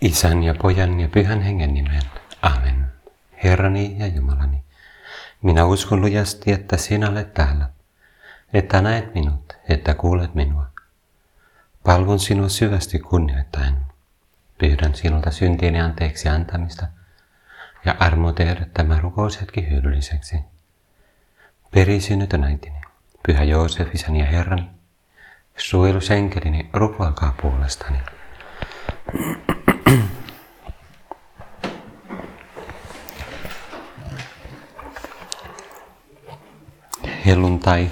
Isän ja pojan ja pyhän hengen nimen. Amen. Herrani ja Jumalani, minä uskon lujasti, että sinä olet täällä, että näet minut, että kuulet minua. Palvon sinua syvästi kunnioittain. Pyydän sinulta syntieni anteeksi antamista ja armo tehdä tämä rukoushetki hyödylliseksi. Perisynnytön äitini, pyhä Joosef, isäni ja herrani, suojelusenkelini, rukoilkaa puolestani. Helluntai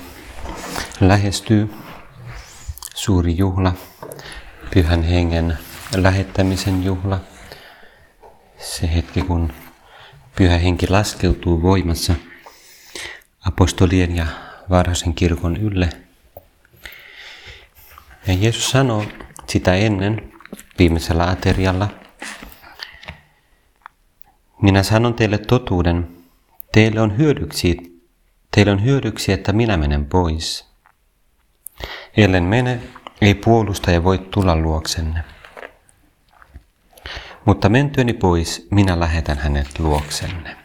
lähestyy suuri juhla, pyhän hengen lähettämisen juhla. Se hetki, kun pyhä henki laskeutuu voimassa apostolien ja varhaisen kirkon ylle. Ja Jeesus sanoo sitä ennen viimeisellä aterialla, minä sanon teille totuuden, teille on hyödyksi Teille on hyödyksi, että minä menen pois. Ellen mene, ei puolustaja voi tulla luoksenne. Mutta mentyöni pois, minä lähetän hänet luoksenne.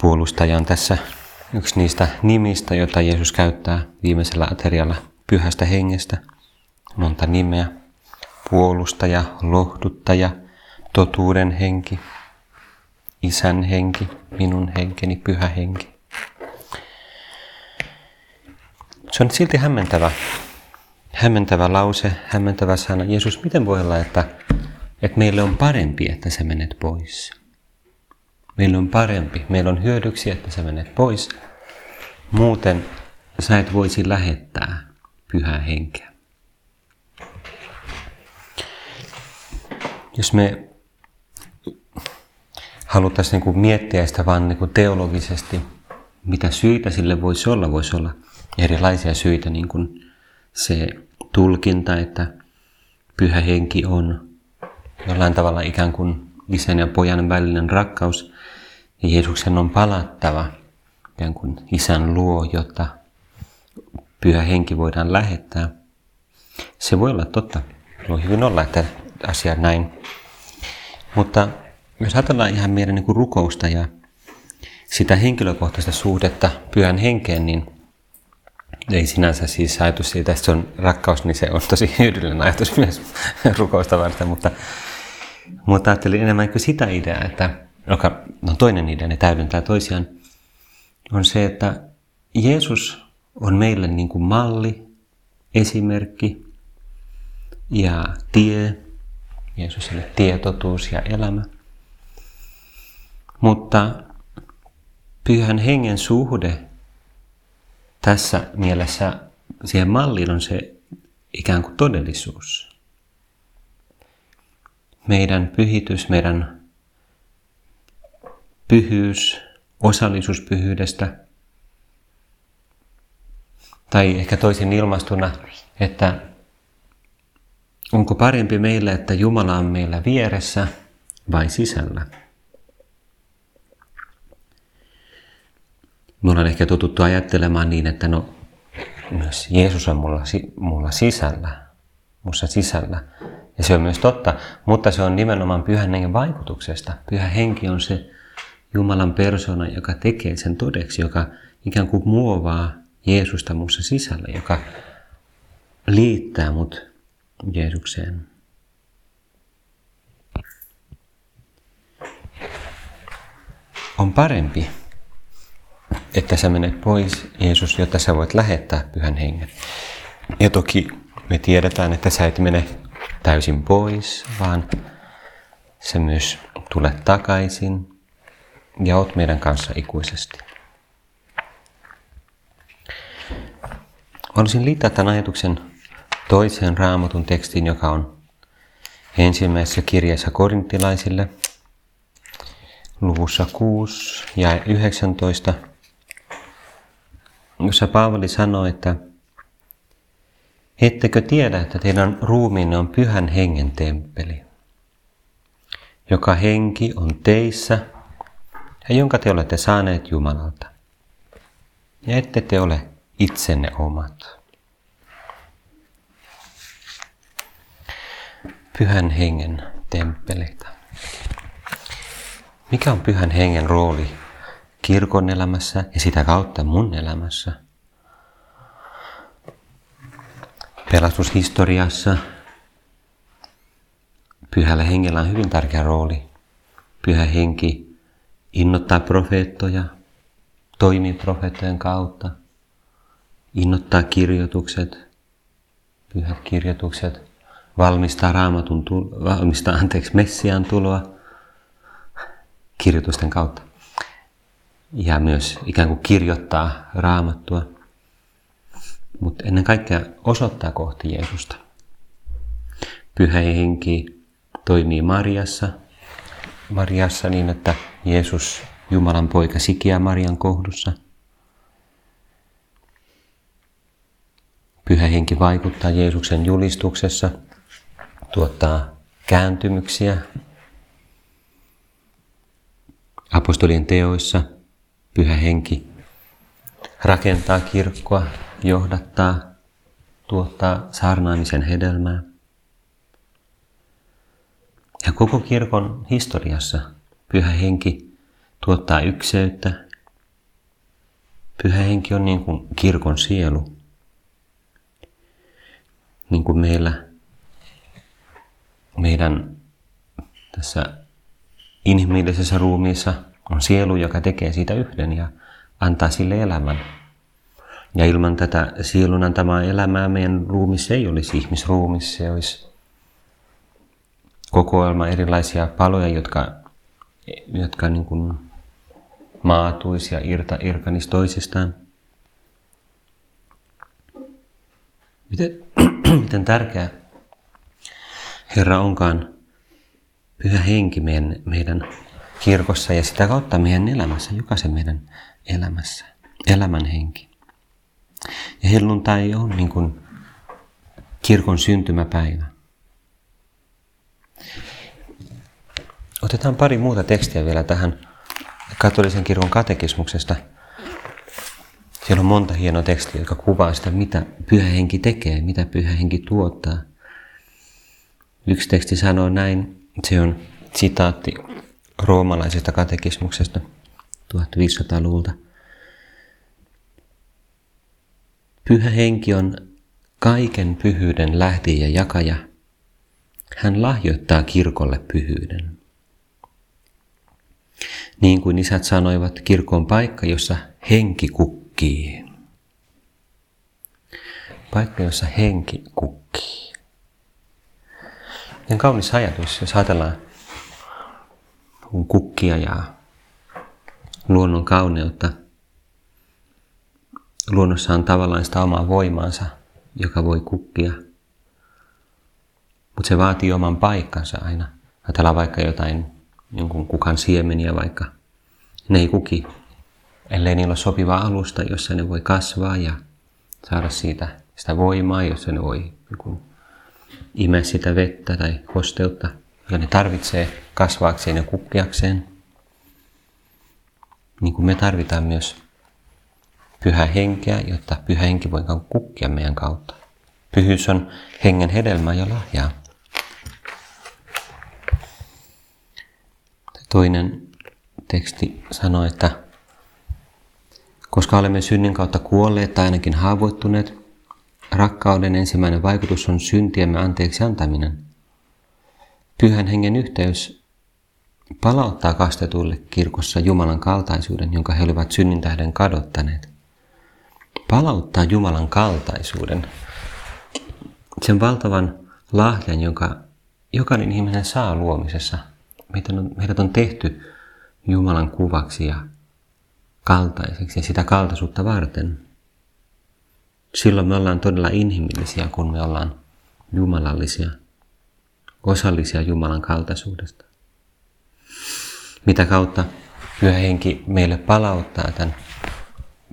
Puolustaja on tässä yksi niistä nimistä, joita Jeesus käyttää viimeisellä aterialla pyhästä hengestä. Monta nimeä. Puolustaja, lohduttaja, totuuden henki, isän henki, minun henkeni, pyhä henki. Se on silti hämmentävä, hämmentävä lause, hämmentävä sana. Jeesus, miten voi olla, että, että meille on parempi, että sä menet pois? Meillä on parempi, meillä on hyödyksi, että sä menet pois. Muuten sä et voisi lähettää pyhää henkeä. Jos me haluttaisiin niin kuin miettiä sitä vaan niin kuin teologisesti, mitä syitä sille voisi olla. Voisi olla erilaisia syitä, niin kuin se tulkinta, että pyhä henki on jollain tavalla ikään kuin isän ja pojan välinen rakkaus, ja Jeesuksen on palattava ikään kuin isän luo, jotta pyhä henki voidaan lähettää. Se voi olla totta. Voi hyvin olla, että asia näin. Mutta jos ajatellaan ihan meidän niin kuin rukousta ja sitä henkilökohtaista suhdetta pyhän henkeen, niin ei sinänsä siis ajatus siitä, että se on rakkaus, niin se on tosi hyödyllinen ajatus myös rukousta varten, mutta, mutta ajattelin enemmän kuin sitä ideaa, että joka no toinen idea, ne täydentää toisiaan, on se, että Jeesus on meille niin kuin malli, esimerkki ja tie. Jeesus on tietotuus ja elämä. Mutta pyhän hengen suhde tässä mielessä siihen malliin on se ikään kuin todellisuus. Meidän pyhitys, meidän pyhyys, osallisuus pyhyydestä, tai ehkä toisin ilmastuna, että onko parempi meille, että Jumala on meillä vieressä vai sisällä? Me ollaan ehkä totuttu ajattelemaan niin, että no, myös Jeesus on mulla, mulla sisällä, mussa sisällä. Ja se on myös totta, mutta se on nimenomaan pyhän hengen vaikutuksesta. Pyhä henki on se Jumalan persona, joka tekee sen todeksi, joka ikään kuin muovaa Jeesusta muussa sisällä, joka liittää mut Jeesukseen. On parempi, että sä menet pois, Jeesus, jotta sä voit lähettää pyhän hengen. Ja toki me tiedetään, että sä et mene täysin pois, vaan sä myös tulet takaisin ja oot meidän kanssa ikuisesti. Haluaisin liittää tämän ajatuksen toiseen raamatun tekstiin, joka on ensimmäisessä kirjassa korintilaisille, luvussa 6 ja 19 jossa Paavali sanoi, että ettekö tiedä, että teidän ruumiinne on pyhän hengen temppeli, joka henki on teissä ja jonka te olette saaneet Jumalalta. Ja ette te ole itsenne omat. pyhän hengen temppeleitä. Mikä on pyhän hengen rooli kirkon elämässä ja sitä kautta mun elämässä? Pelastushistoriassa pyhällä hengellä on hyvin tärkeä rooli. Pyhä henki innoittaa profeettoja, toimii profeettojen kautta, innoittaa kirjoitukset, pyhät kirjoitukset, valmistaa raamatun, valmistaa anteeksi Messiaan tuloa kirjoitusten kautta. Ja myös ikään kuin kirjoittaa raamattua, mutta ennen kaikkea osoittaa kohti Jeesusta. Pyhä henki toimii Mariassa, Mariassa niin, että Jeesus, Jumalan poika, sikiää Marian kohdussa. Pyhä henki vaikuttaa Jeesuksen julistuksessa, tuottaa kääntymyksiä. Apostolien teoissa pyhä henki rakentaa kirkkoa, johdattaa, tuottaa saarnaamisen hedelmää. Ja koko kirkon historiassa pyhä henki tuottaa ykseyttä. Pyhä henki on niin kuin kirkon sielu. Niin kuin meillä, meidän tässä inhimillisessä ruumiissa on sielu, joka tekee siitä yhden ja antaa sille elämän. Ja ilman tätä sielun antamaa elämää meidän ruumissa ei olisi ihmisruumissa, se olisi kokoelma erilaisia paloja, jotka, jotka niin kuin maatuisi ja irta, irkanis toisistaan. Miten, miten tärkeä Herra onkaan pyhä henki meidän, meidän kirkossa ja sitä kautta meidän elämässä, jokaisen meidän elämässä, elämän henki. Ja helluntai on niin kuin kirkon syntymäpäivä. Otetaan pari muuta tekstiä vielä tähän katolisen kirkon katekismuksesta. Siellä on monta hienoa tekstiä, jotka kuvaa sitä, mitä pyhä henki tekee, mitä pyhä henki tuottaa. Yksi teksti sanoo näin, se on sitaatti roomalaisesta katekismuksesta 1500-luvulta. Pyhä henki on kaiken pyhyyden lähti ja jakaja. Hän lahjoittaa kirkolle pyhyyden. Niin kuin isät sanoivat, kirkko on paikka, jossa henki kukkii. Paikka, jossa henki kukkii. Ja kaunis ajatus, jos ajatellaan kukkia ja luonnon kauneutta. Luonnossa on tavallaan sitä omaa voimaansa, joka voi kukkia. Mutta se vaatii oman paikkansa aina. Ajatellaan vaikka jotain jonkun kukan siemeniä vaikka. Ne ei kuki, ellei niillä ole sopiva alusta, jossa ne voi kasvaa ja saada siitä sitä voimaa, jossa ne voi niin imeä sitä vettä tai kosteutta, ja ne tarvitsee kasvaakseen ja kukkiakseen. Niin kuin me tarvitaan myös pyhä henkeä, jotta pyhä henki voi kukkia meidän kautta. Pyhyys on hengen hedelmä ja lahjaa. Toinen teksti sanoo, että koska olemme synnin kautta kuolleet tai ainakin haavoittuneet, rakkauden ensimmäinen vaikutus on syntiemme anteeksi antaminen. Pyhän hengen yhteys palauttaa kastetuille kirkossa Jumalan kaltaisuuden, jonka he olivat synnin tähden kadottaneet. Palauttaa Jumalan kaltaisuuden, sen valtavan lahjan, jonka jokainen ihminen saa luomisessa. Meidän on, meidät on tehty Jumalan kuvaksi ja kaltaiseksi ja sitä kaltaisuutta varten. Silloin me ollaan todella inhimillisiä, kun me ollaan jumalallisia, osallisia Jumalan kaltaisuudesta. Mitä kautta Pyhä Henki meille palauttaa tämän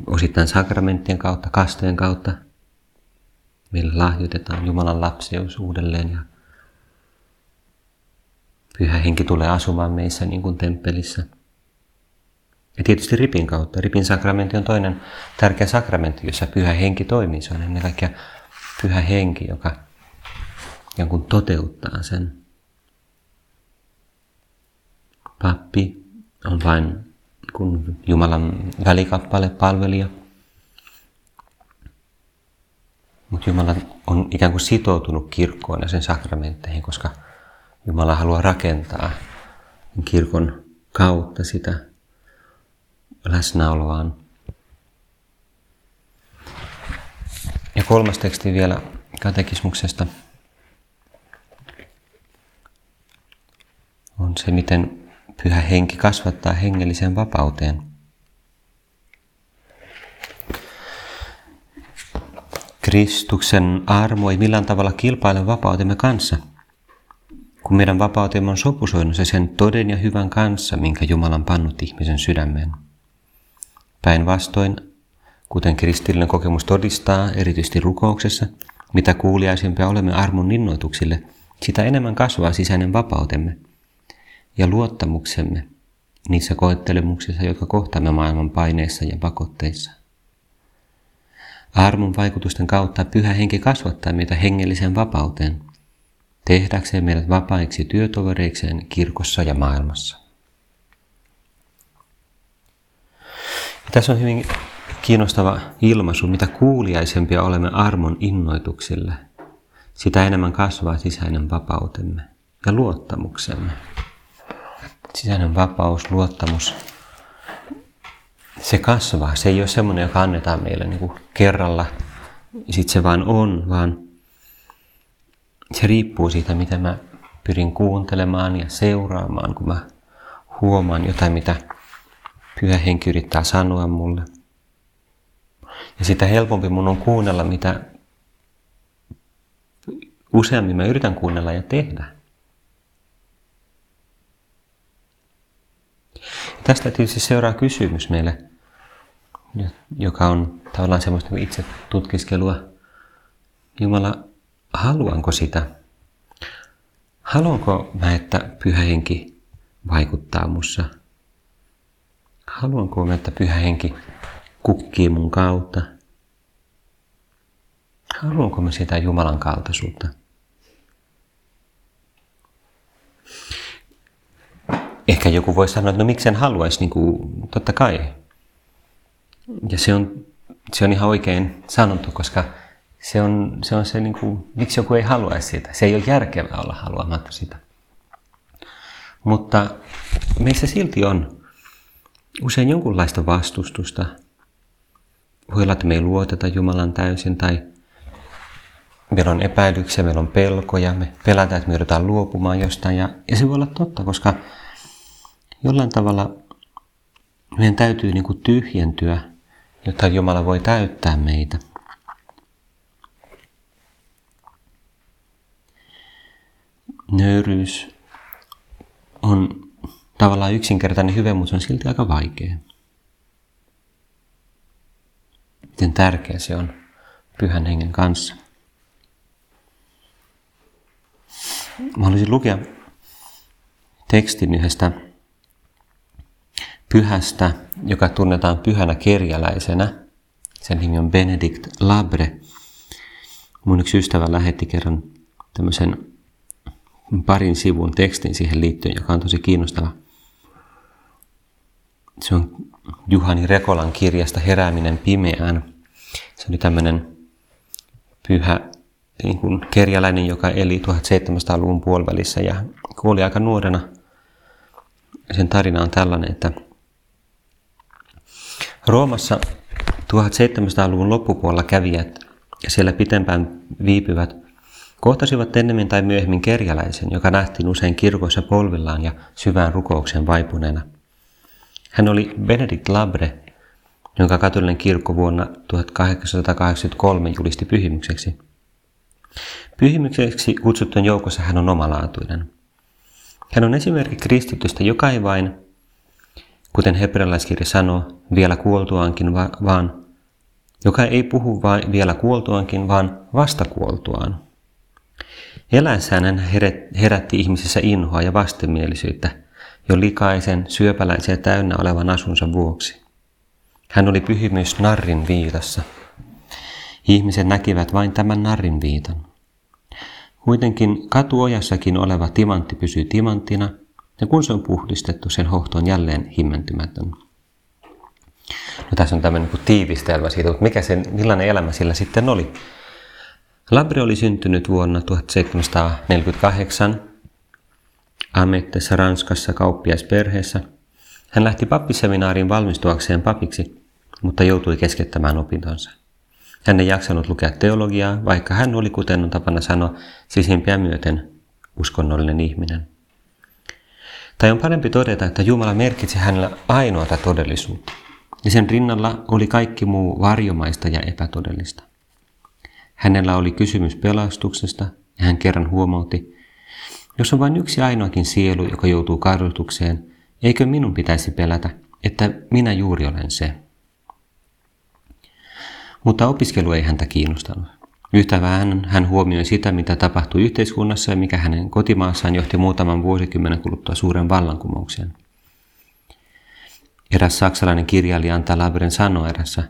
osittain sakramenttien kautta, kasteen kautta. Meille lahjoitetaan Jumalan lapseus uudelleen ja Pyhä Henki tulee asumaan meissä niin kuin temppelissä. Ja tietysti ripin kautta. Ripin sakramentti on toinen tärkeä sakramentti, jossa Pyhä Henki toimii. Se on ennen kaikkea Pyhä Henki, joka ja kun toteuttaa sen. Pappi on vain kun Jumalan välikappale, palvelija. Mutta Jumala on ikään kuin sitoutunut kirkkoon ja sen sakramentteihin, koska Jumala haluaa rakentaa kirkon kautta sitä läsnäoloaan. Ja kolmas teksti vielä katekismuksesta on se, miten pyhä henki kasvattaa hengelliseen vapauteen. Kristuksen armo ei millään tavalla kilpaile vapautemme kanssa, kun meidän vapautemme on sopusoinnussa sen toden ja hyvän kanssa, minkä Jumala on pannut ihmisen sydämeen. Päinvastoin, kuten kristillinen kokemus todistaa, erityisesti rukouksessa, mitä kuuliaisempia olemme armon innoituksille, sitä enemmän kasvaa sisäinen vapautemme ja luottamuksemme niissä koettelemuksissa, jotka kohtaamme maailman paineissa ja pakotteissa. Armon vaikutusten kautta pyhä henki kasvattaa meitä hengelliseen vapauteen, tehdäkseen meidät vapaiksi työtovereikseen kirkossa ja maailmassa. Ja tässä on hyvin kiinnostava ilmaisu, mitä kuuliaisempia olemme armon innoituksille, sitä enemmän kasvaa sisäinen vapautemme ja luottamuksemme. Sisäinen vapaus, luottamus, se kasvaa. Se ei ole semmoinen, joka annetaan meille niin kuin kerralla, sitten se vaan on, vaan se riippuu siitä, mitä mä pyrin kuuntelemaan ja seuraamaan, kun mä huomaan jotain, mitä pyhä henki yrittää sanoa mulle. Ja sitä helpompi mun on kuunnella, mitä useammin mä yritän kuunnella ja tehdä. Tästä tietysti seuraa kysymys meille, joka on tavallaan semmoista kuin itse tutkiskelua. Jumala, haluanko sitä? Haluanko mä, että pyhä henki vaikuttaa mussa? Haluanko mä, että pyhä henki kukkii mun kautta? Haluanko mä sitä Jumalan kaltaisuutta? Ehkä joku voi sanoa, että no miksi en haluaisi, niin kuin, totta kai. Ja se on, se on ihan oikein sanottu, koska se on se, on se niin kuin, miksi joku ei haluaisi sitä. Se ei ole järkevää olla haluamatta sitä. Mutta meissä silti on usein jonkunlaista vastustusta. Voi olla, että me ei luoteta Jumalan täysin tai meillä on epäilyksiä, meillä on pelkoja, me pelätään, että me joudutaan luopumaan jostain. Ja, ja se voi olla totta, koska jollain tavalla meidän täytyy niin kuin tyhjentyä, jotta Jumala voi täyttää meitä. Nöyryys on tavallaan yksinkertainen hyvä, mutta se on silti aika vaikea. Miten tärkeä se on pyhän hengen kanssa. Mä haluaisin lukea tekstin yhdestä pyhästä, joka tunnetaan pyhänä kerjäläisenä. Sen nimi on Benedict Labre. Mun yksi ystävä lähetti kerran tämmöisen parin sivun tekstin siihen liittyen, joka on tosi kiinnostava. Se on Juhani Rekolan kirjasta Herääminen pimeään. Se oli tämmöinen pyhä niin kuin kerjäläinen, joka eli 1700-luvun puolivälissä ja kuoli aika nuorena. Sen tarina on tällainen, että Roomassa 1700-luvun loppupuolella kävijät ja siellä pitempään viipyvät kohtasivat ennemmin tai myöhemmin kerjäläisen, joka nähtiin usein kirkoissa polvillaan ja syvään rukoukseen vaipuneena. Hän oli Benedict Labre, jonka katolinen kirkko vuonna 1883 julisti pyhimykseksi. Pyhimykseksi kutsuttujen joukossa hän on omalaatuinen. Hän on esimerkki kristitystä, joka ei vain kuten hebrealaiskirja sanoo, vielä kuoltuaankin, vaan joka ei puhu vain vielä kuoltuaankin, vaan vasta kuoltuaan. Eläessään hän herätti ihmisissä inhoa ja vastenmielisyyttä jo likaisen, syöpäläisen ja täynnä olevan asunsa vuoksi. Hän oli pyhimys narrin viitassa. Ihmiset näkivät vain tämän narrin viitan. Kuitenkin katuojassakin oleva timantti pysyy timanttina, ja kun se on puhdistettu, sen hohto on jälleen himmentymätön. No, tässä on tämmöinen niin tiivistelmä siitä, mutta mikä sen, millainen elämä sillä sitten oli. Labri oli syntynyt vuonna 1748 Amettessa Ranskassa kauppiaisperheessä. Hän lähti pappiseminaariin valmistuakseen papiksi, mutta joutui keskeyttämään opintonsa. Hän ei jaksanut lukea teologiaa, vaikka hän oli, kuten on tapana sanoa, sisimpiä myöten uskonnollinen ihminen. Tai on parempi todeta, että Jumala merkitsi hänellä ainoata todellisuutta, ja sen rinnalla oli kaikki muu varjomaista ja epätodellista. Hänellä oli kysymys pelastuksesta, ja hän kerran huomautti, jos on vain yksi ainoakin sielu, joka joutuu kartoitukseen, eikö minun pitäisi pelätä, että minä juuri olen se? Mutta opiskelu ei häntä kiinnostanut. Yhtä vähän hän huomioi sitä, mitä tapahtui yhteiskunnassa ja mikä hänen kotimaassaan johti muutaman vuosikymmenen kuluttua suuren vallankumoukseen. Eräs saksalainen kirjailija antaa Labren sanoi erässä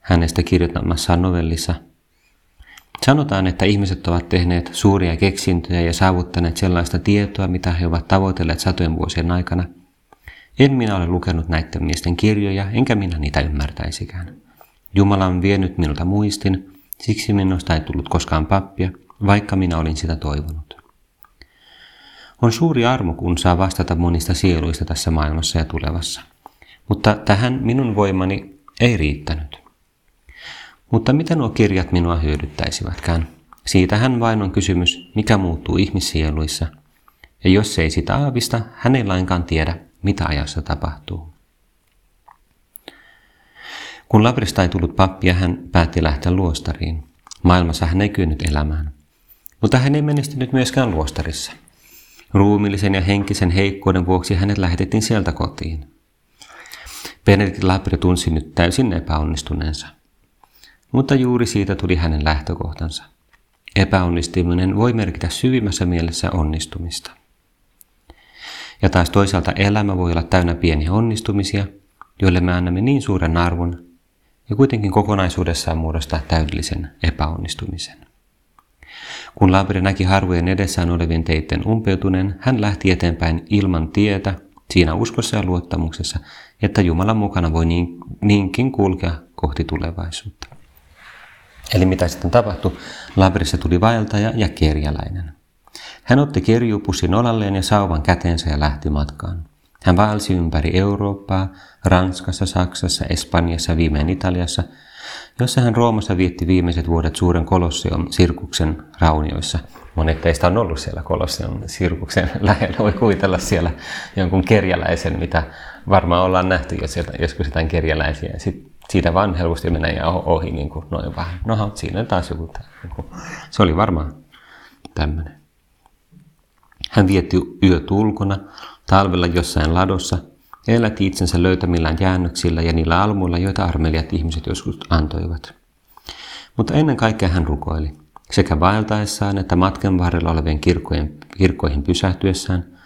hänestä kirjoittamassaan novellissa. Sanotaan, että ihmiset ovat tehneet suuria keksintöjä ja saavuttaneet sellaista tietoa, mitä he ovat tavoitelleet satojen vuosien aikana. En minä ole lukenut näiden miesten kirjoja, enkä minä niitä ymmärtäisikään. Jumala on vienyt minulta muistin, siksi minusta ei tullut koskaan pappia, vaikka minä olin sitä toivonut. On suuri armo, kun saa vastata monista sieluista tässä maailmassa ja tulevassa. Mutta tähän minun voimani ei riittänyt. Mutta mitä nuo kirjat minua hyödyttäisivätkään? Siitähän vain on kysymys, mikä muuttuu ihmissieluissa. Ja jos ei sitä aavista, hän ei lainkaan tiedä, mitä ajassa tapahtuu. Kun Labrista ei tullut pappia, hän päätti lähteä luostariin. Maailmassa hän ei kyennyt elämään. Mutta hän ei menestynyt myöskään luostarissa. Ruumillisen ja henkisen heikkouden vuoksi hänet lähetettiin sieltä kotiin. Benedikt Labri tunsi nyt täysin epäonnistuneensa. Mutta juuri siitä tuli hänen lähtökohtansa. Epäonnistuminen voi merkitä syvimmässä mielessä onnistumista. Ja taas toisaalta elämä voi olla täynnä pieniä onnistumisia, joille me annamme niin suuren arvon, ja kuitenkin kokonaisuudessaan muodostaa täydellisen epäonnistumisen. Kun Labri näki harvojen edessään olevien teitten umpeutuneen, hän lähti eteenpäin ilman tietä, siinä uskossa ja luottamuksessa, että Jumalan mukana voi niin, niinkin kulkea kohti tulevaisuutta. Eli mitä sitten tapahtui? Labrissa tuli vaeltaja ja kerjäläinen. Hän otti kerjupussin olalleen ja sauvan käteensä ja lähti matkaan. Hän vaelsi ympäri Eurooppaa, Ranskassa, Saksassa, Espanjassa, viimein Italiassa, jossa hän Roomassa vietti viimeiset vuodet suuren Kolosseon sirkuksen raunioissa. Monet teistä on ollut siellä Kolosseon sirkuksen lähellä. Voi kuvitella siellä jonkun kerjäläisen, mitä varmaan ollaan nähty jo sieltä, joskus jotain kerjäläisiä. Sitten siitä vaan helposti menee ohi niin kuin noin vähän. No, siinä taas joku. Niin se oli varmaan tämmöinen. Hän vietti yöt ulkona, talvella jossain ladossa ja elätti itsensä löytämillään jäännöksillä ja niillä almuilla, joita armeliat ihmiset joskus antoivat. Mutta ennen kaikkea hän rukoili, sekä vaeltaessaan että matkan varrella olevien kirkkojen, kirkkoihin pysähtyessään,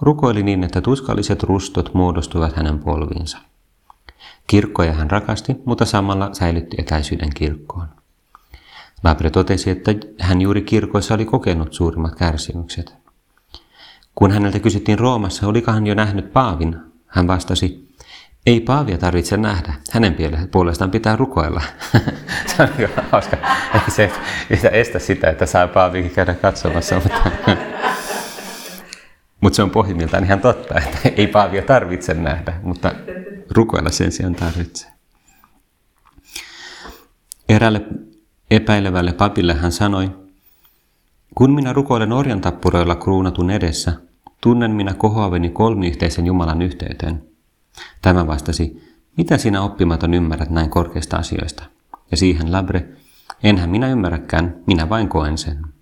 rukoili niin, että tuskalliset rustot muodostuivat hänen polviinsa. Kirkkoja hän rakasti, mutta samalla säilytti etäisyyden kirkkoon. Labre totesi, että hän juuri kirkoissa oli kokenut suurimmat kärsimykset. Kun häneltä kysyttiin Roomassa, oliko hän jo nähnyt Paavin, hän vastasi, ei Paavia tarvitse nähdä, hänen puolestaan pitää rukoilla. se on hyvä hauska. Ei se estä sitä, että saa Paavikin käydä katsomassa, mutta, mutta se on pohjimmiltaan ihan totta, että ei Paavia tarvitse nähdä, mutta rukoilla sen sijaan tarvitsee. Erälle epäilevälle papille hän sanoi, kun minä rukoilen orjan tappuroilla kruunatun edessä, tunnen minä kohoaveni kolmiyhteisen Jumalan yhteyteen. Tämä vastasi, mitä sinä oppimaton ymmärrät näin korkeista asioista? Ja siihen Labre, enhän minä ymmärräkään, minä vain koen sen.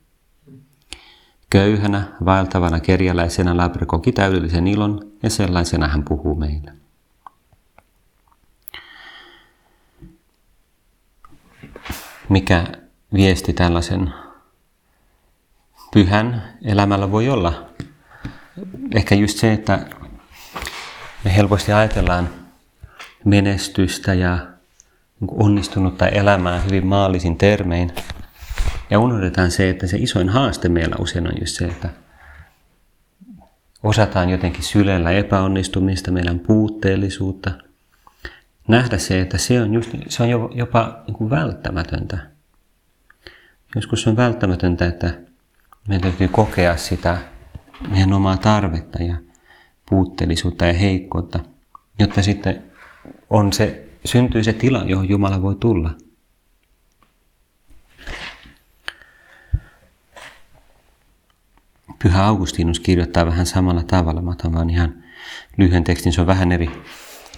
Köyhänä, vaeltavana kerjäläisenä Labre koki täydellisen ilon ja sellaisena hän puhuu meille. Mikä viesti tällaisen pyhän elämällä voi olla. Ehkä just se, että me helposti ajatellaan menestystä ja onnistunutta elämää hyvin maallisin termein. Ja unohdetaan se, että se isoin haaste meillä usein on just se, että osataan jotenkin sylellä epäonnistumista, meidän puutteellisuutta. Nähdä se, että se on, just, se on jopa niin kuin välttämätöntä. Joskus on välttämätöntä, että meidän täytyy kokea sitä meidän omaa tarvetta ja puutteellisuutta ja heikkoutta, jotta sitten on se, syntyy se tila, johon Jumala voi tulla. Pyhä Augustinus kirjoittaa vähän samalla tavalla. Mä otan vaan ihan lyhyen tekstin, se on vähän eri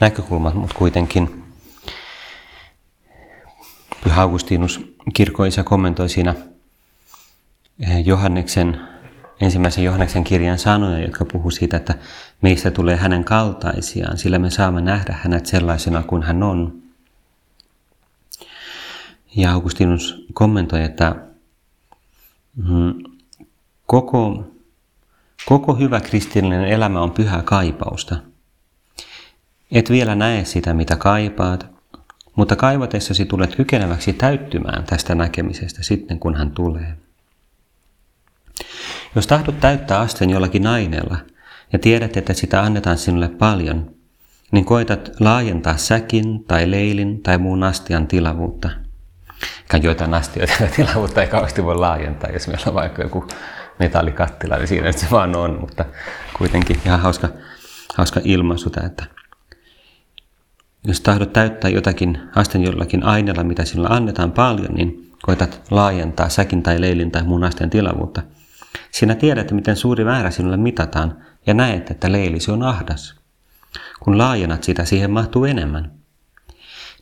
näkökulmat, mutta kuitenkin Pyhä Augustinus kirkkoisa kommentoi siinä eh, Johanneksen, ensimmäisen Johanneksen kirjan sanoja, jotka puhuu siitä, että meistä tulee hänen kaltaisiaan, sillä me saamme nähdä hänet sellaisena kuin hän on. Ja Augustinus kommentoi, että mm, koko Koko hyvä kristillinen elämä on pyhää kaipausta. Et vielä näe sitä, mitä kaipaat, mutta kaivatessasi tulet kykeneväksi täyttymään tästä näkemisestä sitten, kun hän tulee. Jos tahdot täyttää asteen jollakin aineella ja tiedät, että sitä annetaan sinulle paljon, niin koetat laajentaa säkin tai leilin tai muun astian tilavuutta. Joitain astioita tilavuutta ei kauheasti voi laajentaa, jos meillä on vaikka joku metallikattila, niin siinä se vaan on, mutta kuitenkin ihan hauska, hauska ilmaisu tämä, että jos tahdot täyttää jotakin asten jollakin aineella, mitä sinulle annetaan paljon, niin koetat laajentaa säkin tai leilin tai muun asteen tilavuutta. Sinä tiedät, miten suuri määrä sinulle mitataan ja näet, että leilisi on ahdas. Kun laajennat sitä, siihen mahtuu enemmän.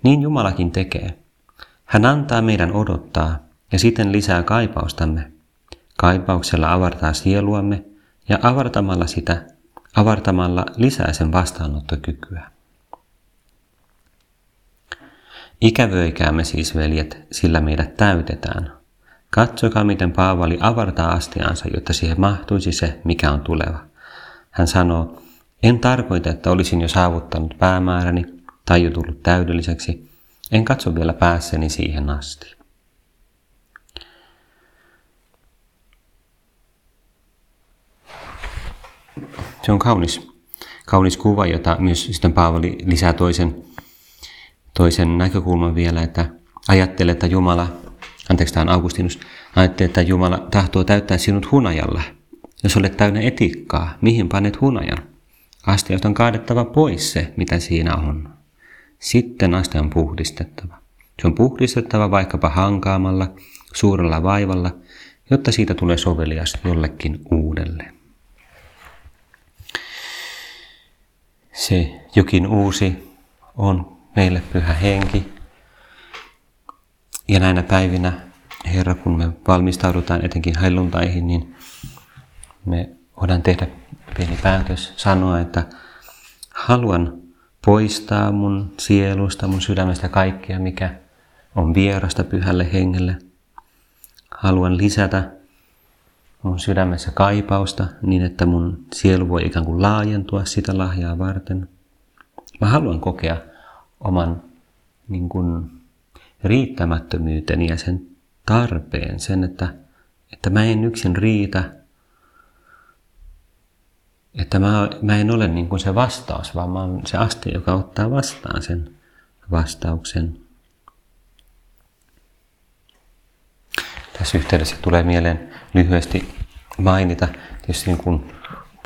Niin Jumalakin tekee. Hän antaa meidän odottaa ja siten lisää kaipaustamme. Kaipauksella avartaa sieluamme ja avartamalla sitä, avartamalla lisää sen vastaanottokykyä. Ikävöikäämme siis, veljet, sillä meidät täytetään. Katsokaa, miten Paavali avartaa astiansa, jotta siihen mahtuisi se, mikä on tuleva. Hän sanoo, en tarkoita, että olisin jo saavuttanut päämääräni tai jo tullut täydelliseksi. En katso vielä päässäni siihen asti. Se on kaunis, kaunis kuva, jota myös sitten Paavali lisää toisen, toisen näkökulman vielä, että ajattelee, että Jumala, anteeksi tämä on Augustinus, ajattelee, että Jumala tahtoo täyttää sinut hunajalla. Jos olet täynnä etiikkaa, mihin panet hunajan? Astiasta on kaadettava pois se, mitä siinä on. Sitten aste on puhdistettava. Se on puhdistettava vaikkapa hankaamalla, suurella vaivalla, jotta siitä tulee sovelias jollekin uudelle. Se jokin uusi on meille pyhä henki. Ja näinä päivinä, Herra, kun me valmistaudutaan etenkin helluntaihin, niin me voidaan tehdä pieni päätös, sanoa, että haluan poistaa mun sielusta, mun sydämestä kaikkea, mikä on vierasta pyhälle hengelle. Haluan lisätä mun sydämessä kaipausta niin, että mun sielu voi ikään kuin laajentua sitä lahjaa varten. Mä haluan kokea oman niin kuin, riittämättömyyteni ja sen tarpeen, sen, että, että mä en yksin riitä, että mä, mä en ole niin kuin se vastaus, vaan mä oon se aste, joka ottaa vastaan sen vastauksen. Tässä yhteydessä tulee mieleen lyhyesti mainita tietysti niin kuin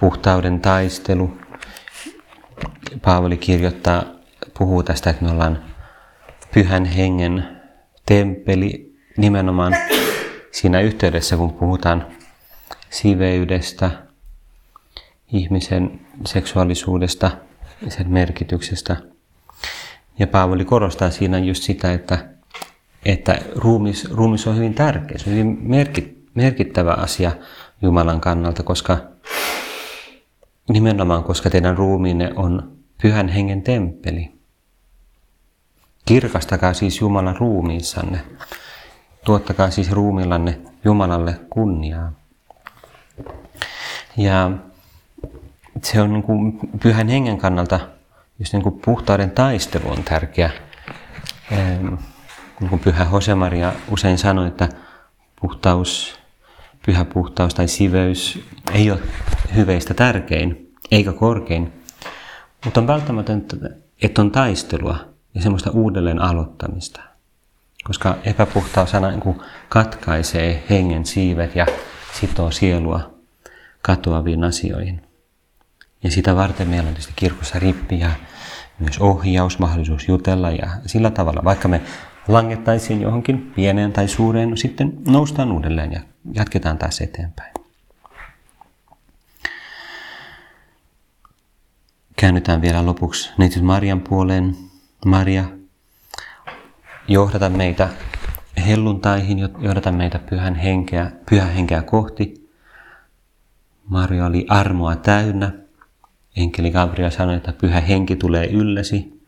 puhtauden taistelu. Paavali kirjoittaa, puhuu tästä, että me ollaan pyhän hengen temppeli nimenomaan siinä yhteydessä, kun puhutaan siveydestä, ihmisen seksuaalisuudesta, sen merkityksestä. Ja Paavali korostaa siinä just sitä, että että ruumis, ruumis on hyvin tärkeä, se on hyvin merkittävä asia Jumalan kannalta, koska nimenomaan koska teidän ruumiinne on pyhän hengen temppeli. Kirkastakaa siis Jumalan ruumiissanne. Tuottakaa siis ruumillanne Jumalalle kunniaa. Ja se on niin kuin pyhän hengen kannalta, just niin kuin puhtauden taistelu on tärkeä niin kuin pyhä Josemaria usein sanoi, että puhtaus, pyhä puhtaus tai siveys ei ole hyveistä tärkein eikä korkein, mutta on välttämätöntä, että on taistelua ja semmoista uudelleen aloittamista. Koska epäpuhtaus aina niin katkaisee hengen siivet ja sitoo sielua katoaviin asioihin. Ja sitä varten meillä on tietysti kirkossa rippi ja myös ohjaus, mahdollisuus jutella ja sillä tavalla, vaikka me langettaisiin johonkin pieneen tai suureen, no sitten noustaan uudelleen ja jatketaan taas eteenpäin. Käännytään vielä lopuksi neitsyt Marian puoleen. Maria, johdata meitä helluntaihin, johdata meitä pyhän henkeä, pyhän henkeä kohti. Maria oli armoa täynnä. Enkeli Gabriel sanoi, että pyhä henki tulee ylläsi.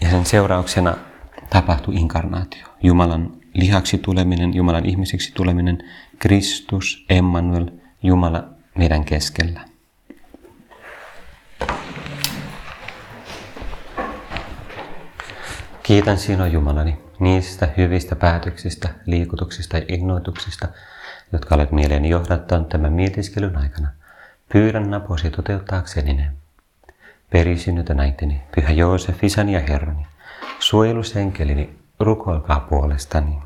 Ja sen seurauksena tapahtui inkarnaatio. Jumalan lihaksi tuleminen, Jumalan ihmisiksi tuleminen, Kristus, Emmanuel, Jumala meidän keskellä. Kiitän sinua Jumalani niistä hyvistä päätöksistä, liikutuksista ja innoituksista, jotka olet mieleeni johdattanut tämän mietiskelyn aikana. Pyydän apuasi toteuttaakseni ne. Perisynnytä näiteni, Pyhä Joosef, isäni ja Herrani, suojelusenkelini, rukoilkaa puolestani.